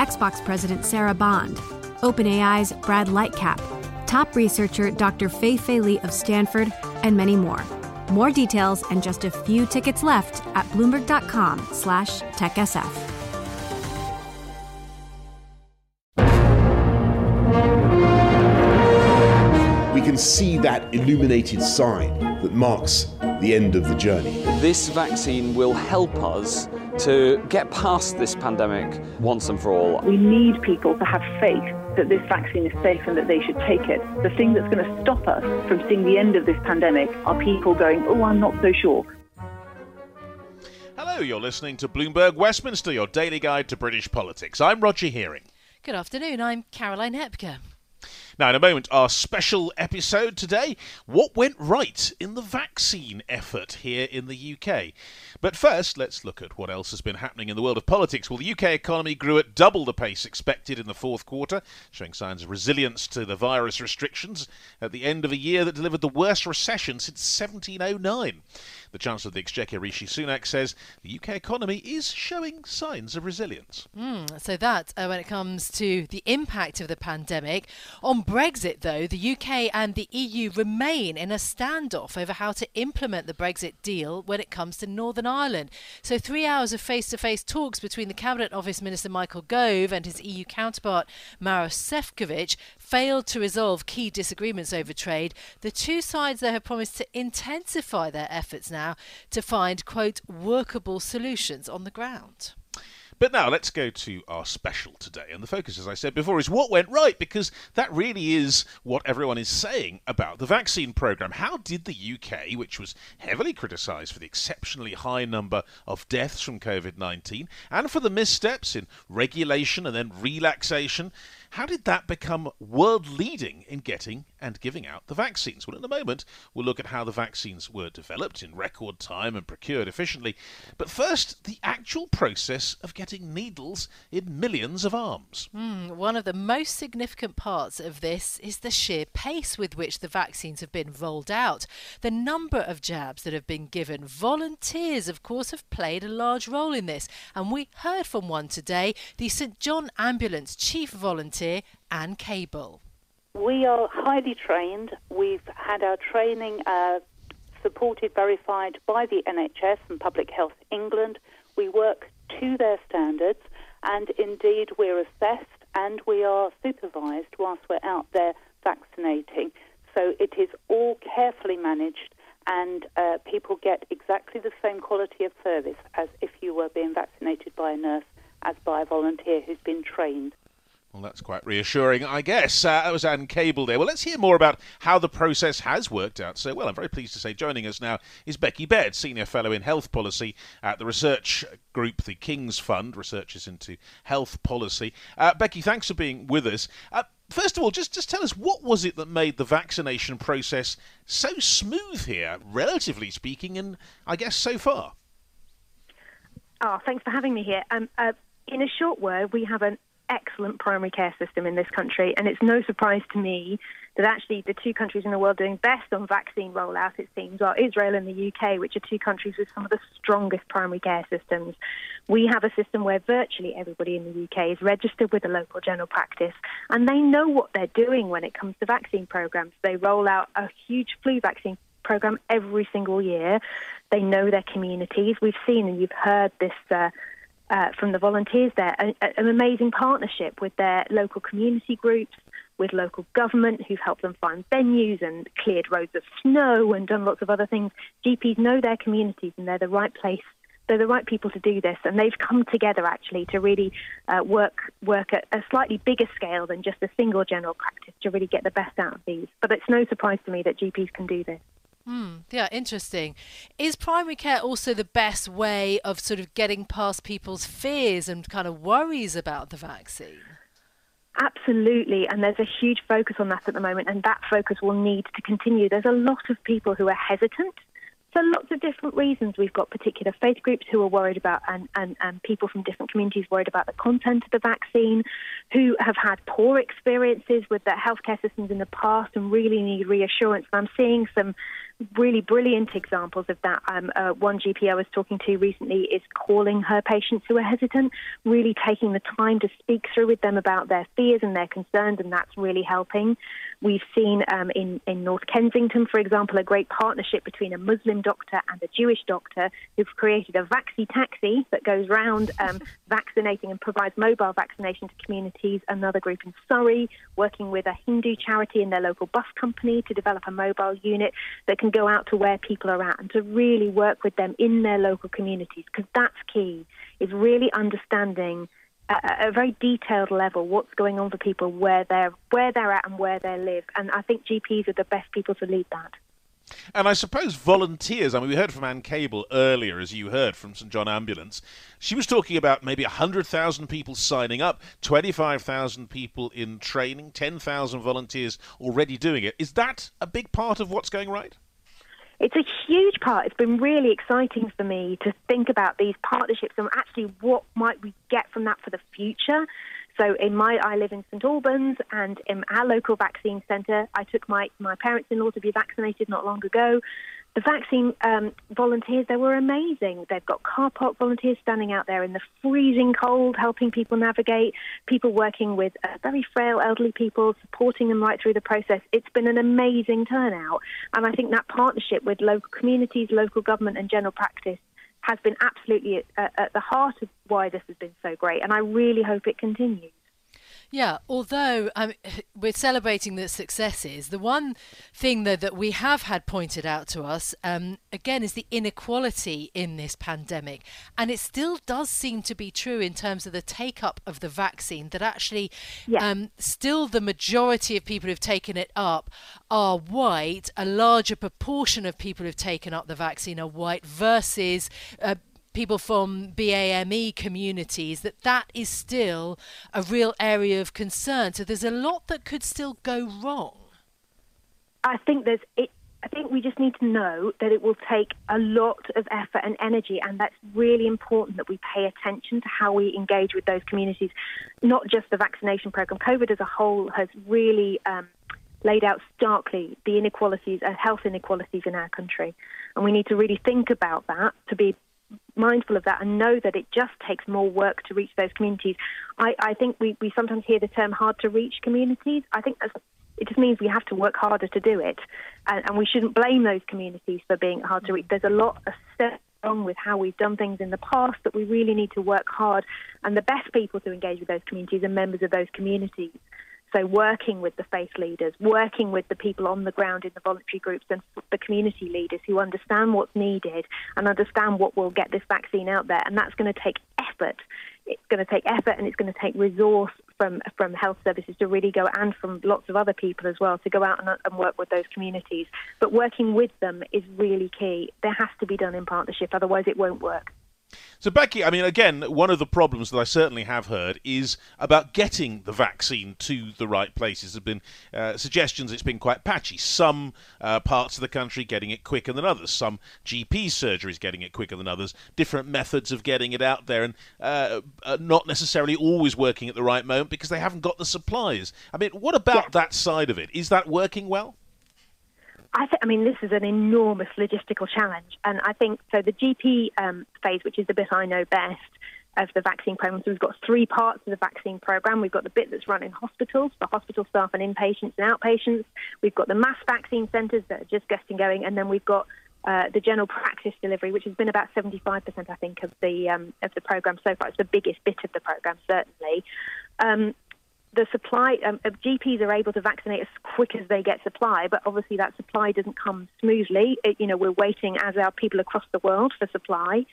Xbox President Sarah Bond, OpenAI's Brad Lightcap, top researcher Dr. Fei Fei Li of Stanford, and many more. More details and just a few tickets left at bloomberg.com slash techsf. We can see that illuminated sign that marks the end of the journey. This vaccine will help us to get past this pandemic once and for all. We need people to have faith that this vaccine is safe and that they should take it. The thing that's going to stop us from seeing the end of this pandemic are people going, oh, I'm not so sure. Hello, you're listening to Bloomberg Westminster, your daily guide to British politics. I'm Roger Hearing. Good afternoon, I'm Caroline Hepker. Now, in a moment, our special episode today What went right in the vaccine effort here in the UK? But first, let's look at what else has been happening in the world of politics. Well, the UK economy grew at double the pace expected in the fourth quarter, showing signs of resilience to the virus restrictions at the end of a year that delivered the worst recession since 1709. The Chancellor of the Exchequer, Rishi Sunak, says the UK economy is showing signs of resilience. Mm, so that, uh, when it comes to the impact of the pandemic. On Brexit, though, the UK and the EU remain in a standoff over how to implement the Brexit deal when it comes to Northern Ireland. So, three hours of face to face talks between the Cabinet Office Minister Michael Gove and his EU counterpart Maros Sefcovic failed to resolve key disagreements over trade. The two sides, though, have promised to intensify their efforts now now to find, quote, workable solutions on the ground. But now let's go to our special today. And the focus, as I said before, is what went right, because that really is what everyone is saying about the vaccine programme. How did the UK, which was heavily criticised for the exceptionally high number of deaths from COVID 19 and for the missteps in regulation and then relaxation, how did that become world leading in getting and giving out the vaccines? Well, in a moment, we'll look at how the vaccines were developed in record time and procured efficiently. But first, the actual process of getting needles in millions of arms. Mm, one of the most significant parts of this is the sheer pace with which the vaccines have been rolled out. The number of jabs that have been given. Volunteers, of course, have played a large role in this. And we heard from one today, the St John Ambulance Chief Volunteer Anne Cable. We are highly trained. We've had our training uh, supported, verified by the NHS and Public Health England. We work to their standards, and indeed we're assessed and we are supervised whilst we're out there vaccinating. So it is all carefully managed, and uh, people get exactly the same quality of service as if you were being vaccinated by a nurse as by a volunteer who's been trained. Well, that's quite reassuring, I guess. Uh, that was Anne Cable there. Well, let's hear more about how the process has worked out so well. I'm very pleased to say joining us now is Beccy Baird, Senior Fellow in Health Policy at the research group, the King's Fund, researchers into health policy. Uh, Beccy, thanks for being with us. Uh, first of all, just, just tell us what was it that made the vaccination process so smooth here, relatively speaking, and I guess so far? Oh, thanks for having me here. Um, uh, in a short word, we have an excellent primary care system in this country, and it's no surprise to me that actually the two countries in the world doing best on vaccine rollout, it seems, are Israel and the UK, which are two countries with some of the strongest primary care systems. We have a system where virtually everybody in the UK is registered with a local general practice, and they know what they're doing when it comes to vaccine programs. They roll out a huge flu vaccine program every single year. They know their communities. We've seen and you've heard this. Uh, uh, from the volunteers there, a, a, an amazing partnership with their local community groups, with local government who've helped them find venues and cleared roads of snow and done lots of other things. GPs know their communities and they're the right place. They're the right people to do this, and they've come together actually to really uh, work work at a slightly bigger scale than just a single general practice to really get the best out of these. But it's no surprise to me that GPs can do this. Mm, yeah, interesting. Is primary care also the best way of sort of getting past people's fears and kind of worries about the vaccine? Absolutely, and there's a huge focus on that at the moment, and that focus will need to continue. There's a lot of people who are hesitant for lots of different reasons. We've got particular faith groups who are worried about, and, and, and people from different communities worried about the content of the vaccine, who have had poor experiences with their healthcare systems in the past and really need reassurance. And I'm seeing some really brilliant examples of that. Um, uh, one GP I was talking to recently is calling her patients who are hesitant, really taking the time to speak through with them about their fears and their concerns, and that's really helping. We've seen um, in, in North Kensington, for example, a great partnership between a Muslim doctor and a Jewish doctor who've created a Vaxi taxi that goes round um, vaccinating and provides mobile vaccination to communities. Another group in Surrey working with a Hindu charity and their local bus company to develop a mobile unit that can go out to where people are at and to really work with them in their local communities because that's key, is really understanding a very detailed level what's going on for people where they're where they're at and where they live and I think GPs are the best people to lead that. And I suppose volunteers. I mean, we heard from Anne Cable earlier, as you heard from St John Ambulance. She was talking about maybe 100,000 people signing up, 25,000 people in training, 10,000 volunteers already doing it. Is that a big part of what's going right? It's a huge part. It's been really exciting for me to think about these partnerships and actually what might we get from that for the future. So in my, I live in St Albans, and in our local vaccine centre, I took my my parents-in-law to be vaccinated not long ago, the vaccine um, volunteers, they were amazing. They've got car park volunteers standing out there in the freezing cold, helping people navigate, people working with uh, very frail elderly people, supporting them right through the process. It's been an amazing turnout. And I think that partnership with local communities, local government, and general practice has been absolutely at, at the heart of why this has been so great. And I really hope it continues. Yeah, although um, we're celebrating the successes, the one thing though that we have had pointed out to us um, again is the inequality in this pandemic, and it still does seem to be true in terms of the take up of the vaccine. That actually, yeah. um, still the majority of people who've taken it up are white. A larger proportion of people who've taken up the vaccine are white versus uh, people from BAME communities that that is still a real area of concern. So there's a lot that could still go wrong. I think there's it. I think we just need to know that it will take a lot of effort and energy, and that's really important that we pay attention to how we engage with those communities, not just the vaccination program. COVID as a whole has really um, laid out starkly the inequalities and health inequalities in our country, and we need to really think about that to be mindful of that and know that it just takes more work to reach those communities. I, I think we, we sometimes hear the term hard to reach communities. I think that's, it just means we have to work harder to do it. And, and we shouldn't blame those communities for being hard to reach. There's a lot of wrong with how we've done things in the past that we really need to work hard. And the best people to engage with those communities are members of those communities. So, working with the faith leaders, working with the people on the ground in the voluntary groups and the community leaders who understand what's needed and understand what will get this vaccine out there. And that's going to take effort. It's going to take effort and it's going to take resource from, from health services to really go and from lots of other people as well to go out and, and work with those communities. But working with them is really key. There has to be done in partnership, otherwise, it won't work. So, Beccy, I mean, again, one of the problems that I certainly have heard is about getting the vaccine to the right places. There have been uh, suggestions it's been quite patchy. Some uh, parts of the country getting it quicker than others. Some GP surgeries getting it quicker than others. Different methods of getting it out there and uh, uh not necessarily always working at the right moment because they haven't got the supplies. I mean, what about that side of it? Is that working well? I, th- I mean, this is an enormous logistical challenge, and I think so. The GP um, phase, which is the bit I know best of the vaccine program, so we've got three parts of the vaccine program. We've got the bit that's run in hospitals for hospital staff and inpatients and outpatients. We've got the mass vaccine centres that are just getting going, and then we've got uh, the general practice delivery, which has been about 75%, I think, of the um, of the program so far. It's the biggest bit of the program, certainly. Um, the supply um, GPs are able to vaccinate as quick as they get supply, but obviously that supply doesn't come smoothly. It, you know, we're waiting as our people across the world for supply.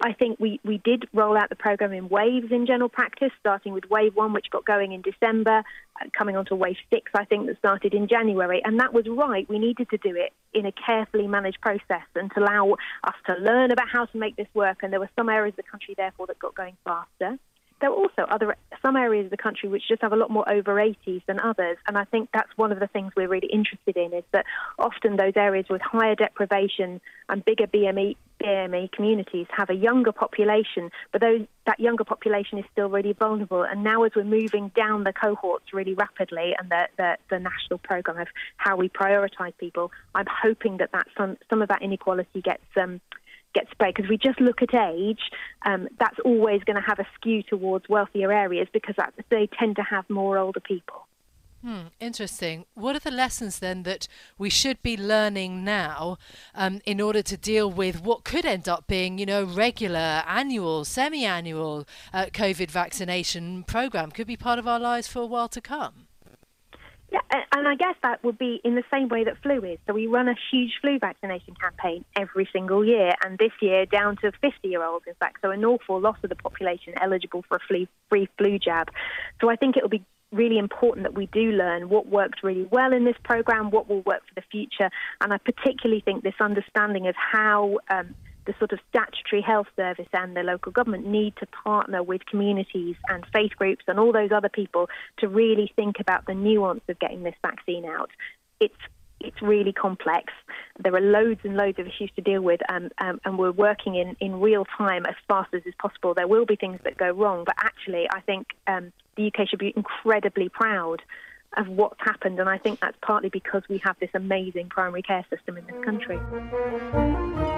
I think we, we did roll out the program in waves in general practice, starting with wave one, which got going in December, uh, coming on to wave six, I think, that started in January. And that was right. We needed to do it in a carefully managed process and to allow us to learn about how to make this work. And there were some areas of the country, therefore, that got going faster. There are also other some areas of the country which just have a lot more over 80s than others, and I think that's one of the things we're really interested in is that often those areas with higher deprivation and bigger BME BME communities have a younger population, but those, that younger population is still really vulnerable. And now, as we're moving down the cohorts really rapidly, and the, the, the national program of how we prioritise people, I'm hoping that, that some, some of that inequality gets um, gets spread because we just look at age, um, that's always going to have a skew towards wealthier areas because that, they tend to have more older people. Hmm, interesting. What are the lessons then that we should be learning now um, in order to deal with what could end up being, you know, regular, annual, semi-annual uh, COVID vaccination program? Could be part of our lives for a while to come. Yeah, and I guess that would be in the same way that flu is. So we run a huge flu vaccination campaign every single year, and this year down to 50 year olds, in fact. So an awful lot of the population eligible for a free flu jab. So I think it will be really important that we do learn what works really well in this program, what will work for the future, and I particularly think this understanding of how um, the sort of statutory health service and the local government need to partner with communities and faith groups and all those other people to really think about the nuance of getting this vaccine out. It's it's really complex. There are loads and loads of issues to deal with, um, um, and we're working in, in real time as fast as is possible. There will be things that go wrong, but actually, I think um, the UK should be incredibly proud of what's happened, and I think that's partly because we have this amazing primary care system in this country.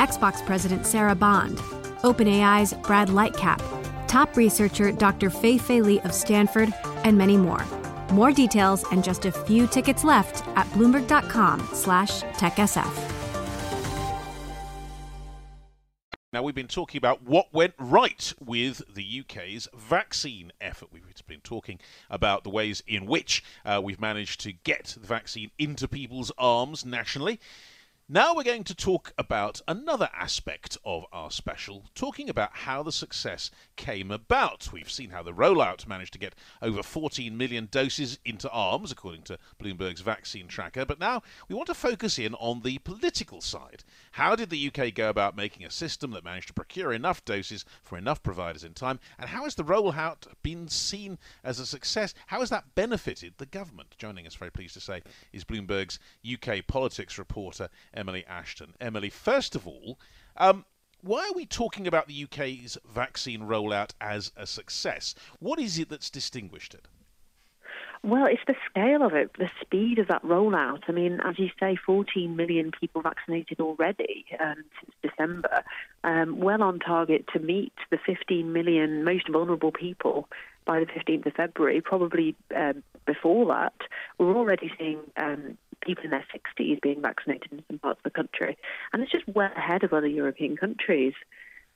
Xbox President Sarah Bond, OpenAI's Brad Lightcap, top researcher Dr. Fei Fei Li of Stanford, and many more. More details and just a few tickets left at bloomberg.com/techsf. Now, we've been talking about what went right with the UK's vaccine effort. We've been talking about the ways in which uh, we've managed to get the vaccine into people's arms nationally. Now we're going to talk about another aspect of our special, talking about how the success came about. We've seen how the rollout managed to get over 14 million doses into arms, according to Bloomberg's vaccine tracker, but now we want to focus in on the political side. How did the UK go about making a system that managed to procure enough doses for enough providers in time, and how has the rollout been seen as a success? How has that benefited the government? Joining us, very pleased to say, is Bloomberg's UK politics reporter. Emily Ashton. Emily, first of all, um, why are we talking about the UK's vaccine rollout as a success? What is it that's distinguished it? Well, it's the scale of it, the speed of that rollout. I mean, as you say, 14 million people vaccinated already um, since December, um, well on target to meet the 15 million most vulnerable people by the 15th of February. Probably um, before that, we're already seeing um, people in their 60s being vaccinated in some parts of the country. And it's just well ahead of other European countries.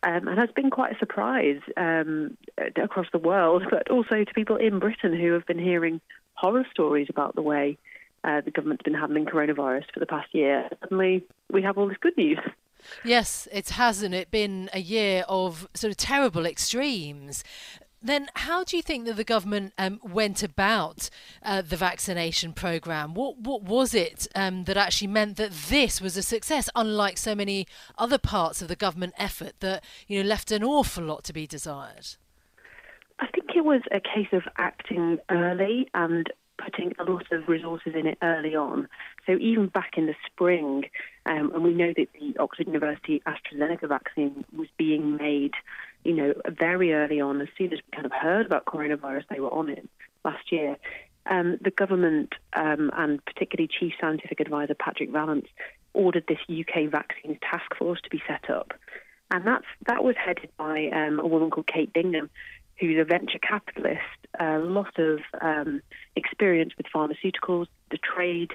Um, and has been quite a surprise um, across the world, but also to people in Britain who have been hearing horror stories about the way uh, the government's been handling coronavirus for the past year. Suddenly, we have all this good news. Yes, it hasn't it been a year of sort of terrible extremes. Then, how do you think that the government um, went about uh, the vaccination program? What what was it um, that actually meant that this was a success, unlike so many other parts of the government effort that you know left an awful lot to be desired? I think it was a case of acting early and putting a lot of resources in it early on. So even back in the spring, um, and we know that the Oxford University AstraZeneca vaccine was being made you know, very early on, as soon as we kind of heard about coronavirus, they were on it last year. Um, the government um, and particularly Chief Scientific Advisor Patrick Vallance ordered this UK vaccines task force to be set up, and that's that was headed by um, a woman called Kate Bingham, who's a venture capitalist, a lot of um, experience with pharmaceuticals, the trade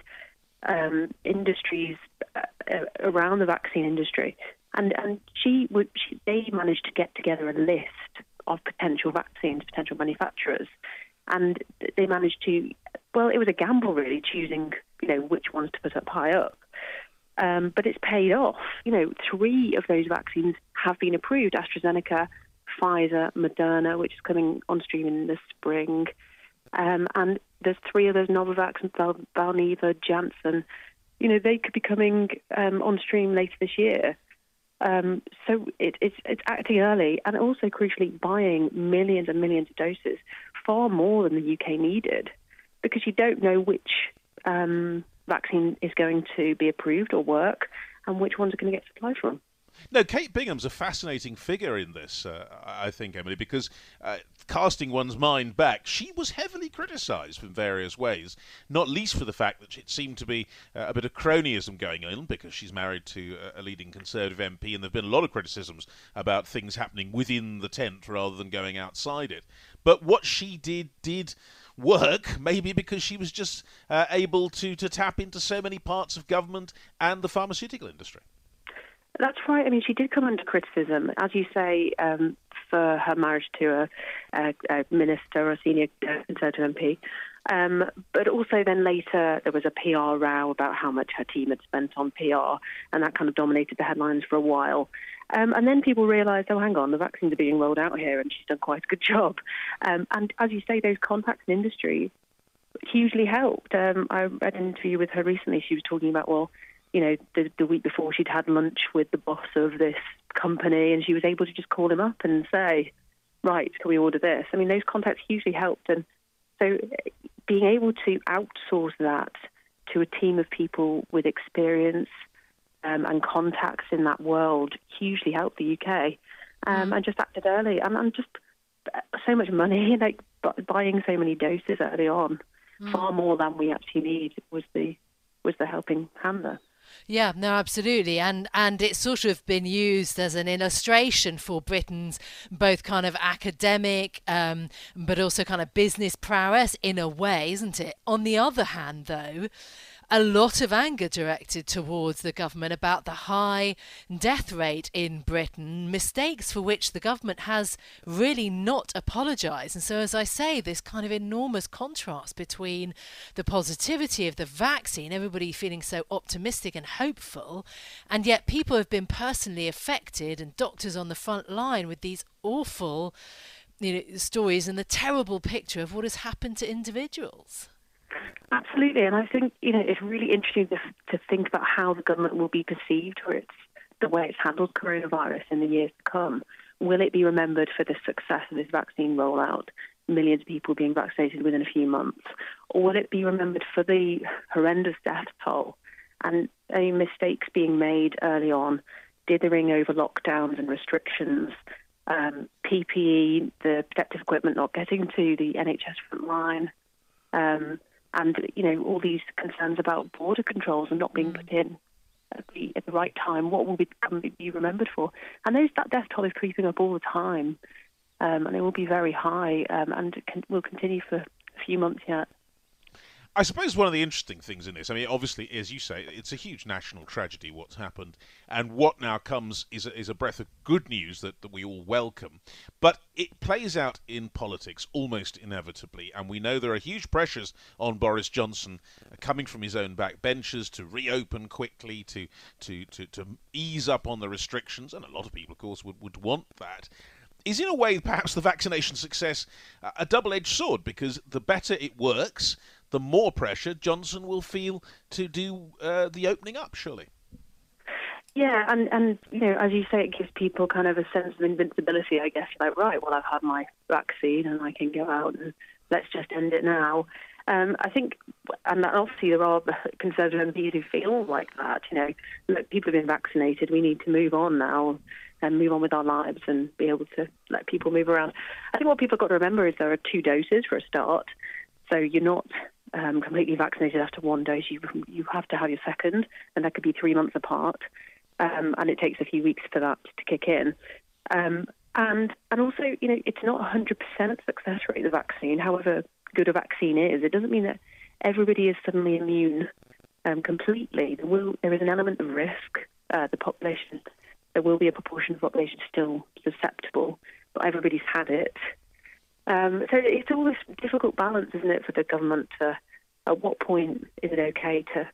um, industries uh, uh, around the vaccine industry, and and she would she, they managed to get together a list of potential vaccines, potential manufacturers, and they managed to. Well, it was a gamble really, choosing you know which ones to put up high up. Um, but it's paid off. You know, three of those vaccines have been approved: AstraZeneca, Pfizer, Moderna, which is coming on stream in the spring, um, and there's three those Novavax and Valneva, Janssen. You know, they could be coming um, on stream later this year. Um, so it, it's, it's acting early and also crucially buying millions and millions of doses, far more than the UK needed, because you don't know which um, vaccine is going to be approved or work and which ones are going to get supplied from. No, Kate Bingham's a fascinating figure in this, uh, I think, Emily, because uh, casting one's mind back, she was heavily criticised in various ways, not least for the fact that it seemed to be uh, a bit of cronyism going on because she's married to a leading Conservative MP, and there have been a lot of criticisms about things happening within the tent rather than going outside it. But what she did did work, maybe because she was just uh, able to, to tap into so many parts of government and the pharmaceutical industry. That's right. I mean, she did come under criticism, as you say, um, for her marriage to a, a, a minister or a senior Conservative MP. Um, but also, then later, there was a PR row about how much her team had spent on PR, and that kind of dominated the headlines for a while. Um, and then people realised, oh, hang on, the vaccines are being rolled out here, and she's done quite a good job. Um, and as you say, those contacts in industry hugely helped. Um, I read an interview with her recently. She was talking about, well, you know, the, the week before she'd had lunch with the boss of this company and she was able to just call him up and say, right, can we order this? I mean, those contacts hugely helped. And so being able to outsource that to a team of people with experience um, and contacts in that world hugely helped the UK. Um, mm. And just acted early. And, and just so much money, like buying so many doses early on, mm. far more than we actually need was the was the helping hand there. Yeah, no, absolutely, and and it's sort of been used as an illustration for Britain's both kind of academic, um, but also kind of business prowess in a way, isn't it? On the other hand, though, a lot of anger directed towards the government about the high death rate in Britain, mistakes for which the government has really not apologised. And so, as I say, this kind of enormous contrast between the positivity of the vaccine, everybody feeling so optimistic and hopeful, and yet people have been personally affected and doctors on the front line with these awful you know, stories and the terrible picture of what has happened to individuals. Absolutely, and I think you know it's really interesting to, to think about how the government will be perceived for its the way it's handled coronavirus in the years to come. Will it be remembered for the success of this vaccine rollout, millions of people being vaccinated within a few months, or will it be remembered for the horrendous death toll and any mistakes being made early on, dithering over lockdowns and restrictions, um, PPE, the protective equipment not getting to the NHS front line? Um, and you know all these concerns about border controls and not being mm. put in at the, at the right time. What will be, be remembered for? And those, that death toll is creeping up all the time, um, and it will be very high, um, and it can, will continue for a few months yet. I suppose one of the interesting things in this, I mean, obviously, as you say, it's a huge national tragedy what's happened, and what now comes is a, is a breath of good news that, that we all welcome. But it plays out in politics almost inevitably, and we know there are huge pressures on Boris Johnson uh, coming from his own backbenchers to reopen quickly, to, to, to, to ease up on the restrictions, and a lot of people, of course, would, would want that is in a way perhaps the vaccination success a double edged sword because the better it works, the more pressure Johnson will feel to do uh, the opening up, surely. Yeah, and and you know, as you say, it gives people kind of a sense of invincibility. I guess, like, right, well, I've had my vaccine and I can go out and let's just end it now. Um, I think, and obviously there are conservative MPs who feel like that. You know, look, people have been vaccinated. We need to move on now and move on with our lives and be able to let people move around. I think what people have got to remember is there are two doses for a start. So you're not um, completely vaccinated after one dose, you you have to have your second, and that could be three months apart, um, and it takes a few weeks for that to kick in. Um, and and also, you know, it's not 100% success rate the vaccine. However good a vaccine is, it doesn't mean that everybody is suddenly immune um, completely. There will there is an element of risk. Uh, the population there will be a proportion of population still susceptible, but everybody's had it. Um, so it's all this difficult balance, isn't it, for the government to, at what point is it okay to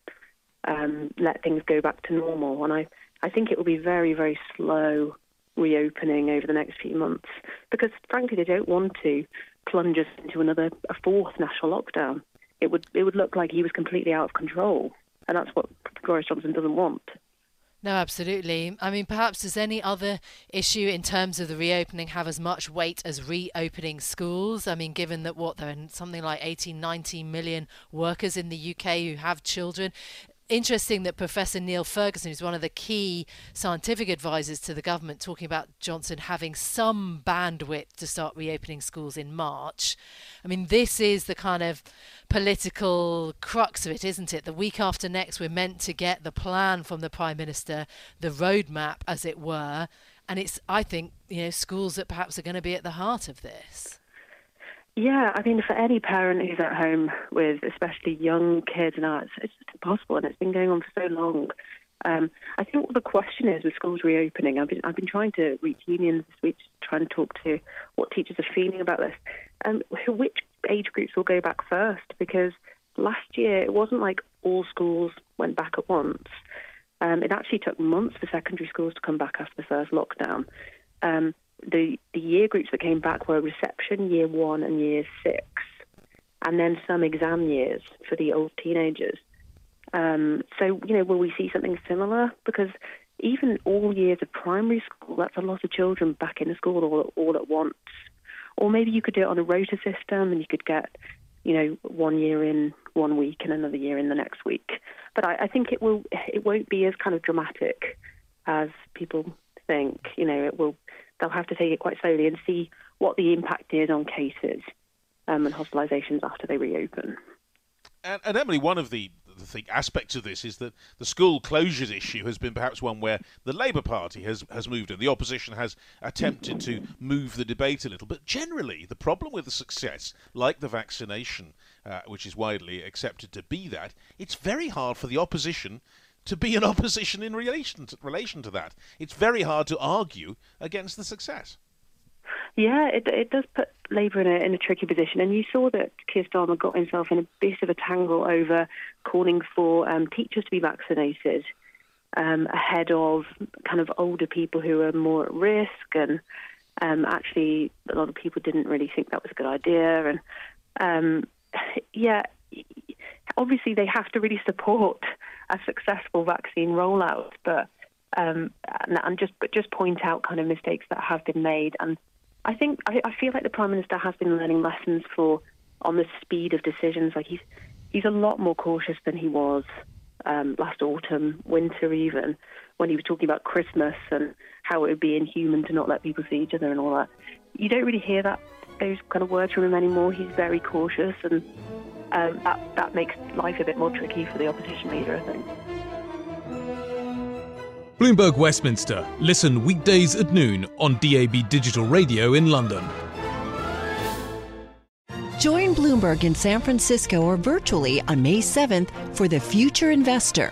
um, let things go back to normal? And I, I think it will be very, very slow reopening over the next few months because, frankly, they don't want to plunge us into another, a fourth national lockdown. It would, it would look like he was completely out of control, and that's what Boris Johnson doesn't want. No, absolutely. I mean, perhaps does any other issue in terms of the reopening have as much weight as reopening schools? I mean, given that what there are something like 18, 19 million workers in the UK who have children, interesting that Professor Neil Ferguson, who's one of the key scientific advisors to the government, talking about Johnson having some bandwidth to start reopening schools in March. I mean, this is the kind of political crux of it, isn't it? The week after next, we're meant to get the plan from the Prime Minister, the roadmap, as it were. And it's, I think, you know, schools that perhaps are going to be at the heart of this. Yeah, I mean, for any parent who's at home with especially young kids now, it's, it's just impossible, and it's been going on for so long. Um, I think what the question is with schools reopening, I've been, I've been trying to reach unions this week, trying to talk to what teachers are feeling about this. Um, which age groups will go back first? Because last year it wasn't like all schools went back at once. Um, it actually took months for secondary schools to come back after the first lockdown. Um, the, the year groups that came back were reception, year one, and year six, and then some exam years for the old teenagers. Um, so, you know, will we see something similar? Because even all years of primary school, that's a lot of children back in school all, all at once. Or maybe you could do it on a rota system and you could get, you know, one year in one week and another year in the next week. But I, I think it will it won't be as kind of dramatic as people think. You know, it will they'll have to take it quite slowly and see what the impact is on cases um, and hospitalisations after they reopen. And, and, Emily, one of the, the aspects of this is that the school closures issue has been perhaps one where the Labour Party has, has moved and the opposition has attempted to move the debate a little. But generally, the problem with the success, like the vaccination, uh, which is widely accepted to be that, it's very hard for the opposition to be an opposition in relation to, relation to that. It's very hard to argue against the success. Yeah, it, it does put Labour in a, in a tricky position. And you saw that Keir Starmer got himself in a bit of a tangle over calling for um, teachers to be vaccinated um, ahead of kind of older people who are more at risk. And um, actually, a lot of people didn't really think that was a good idea. And um, yeah, obviously, they have to really support a successful vaccine rollout, but um, and, and, just but just point out kind of mistakes that have been made. And I think I, I, feel like the prime minister has been learning lessons for on the speed of decisions. Like he's he's a lot more cautious than he was um, last autumn, winter even, when he was talking about Christmas and how it would be inhuman to not let people see each other and all that. You don't really hear that those kind of words from him anymore. He's very cautious and um, that, that makes life a bit more tricky for the opposition leader, I think. Bloomberg Westminster. Listen weekdays at noon on DAB Digital Radio in London. Join Bloomberg in San Francisco or virtually on May 7th for the Future Investor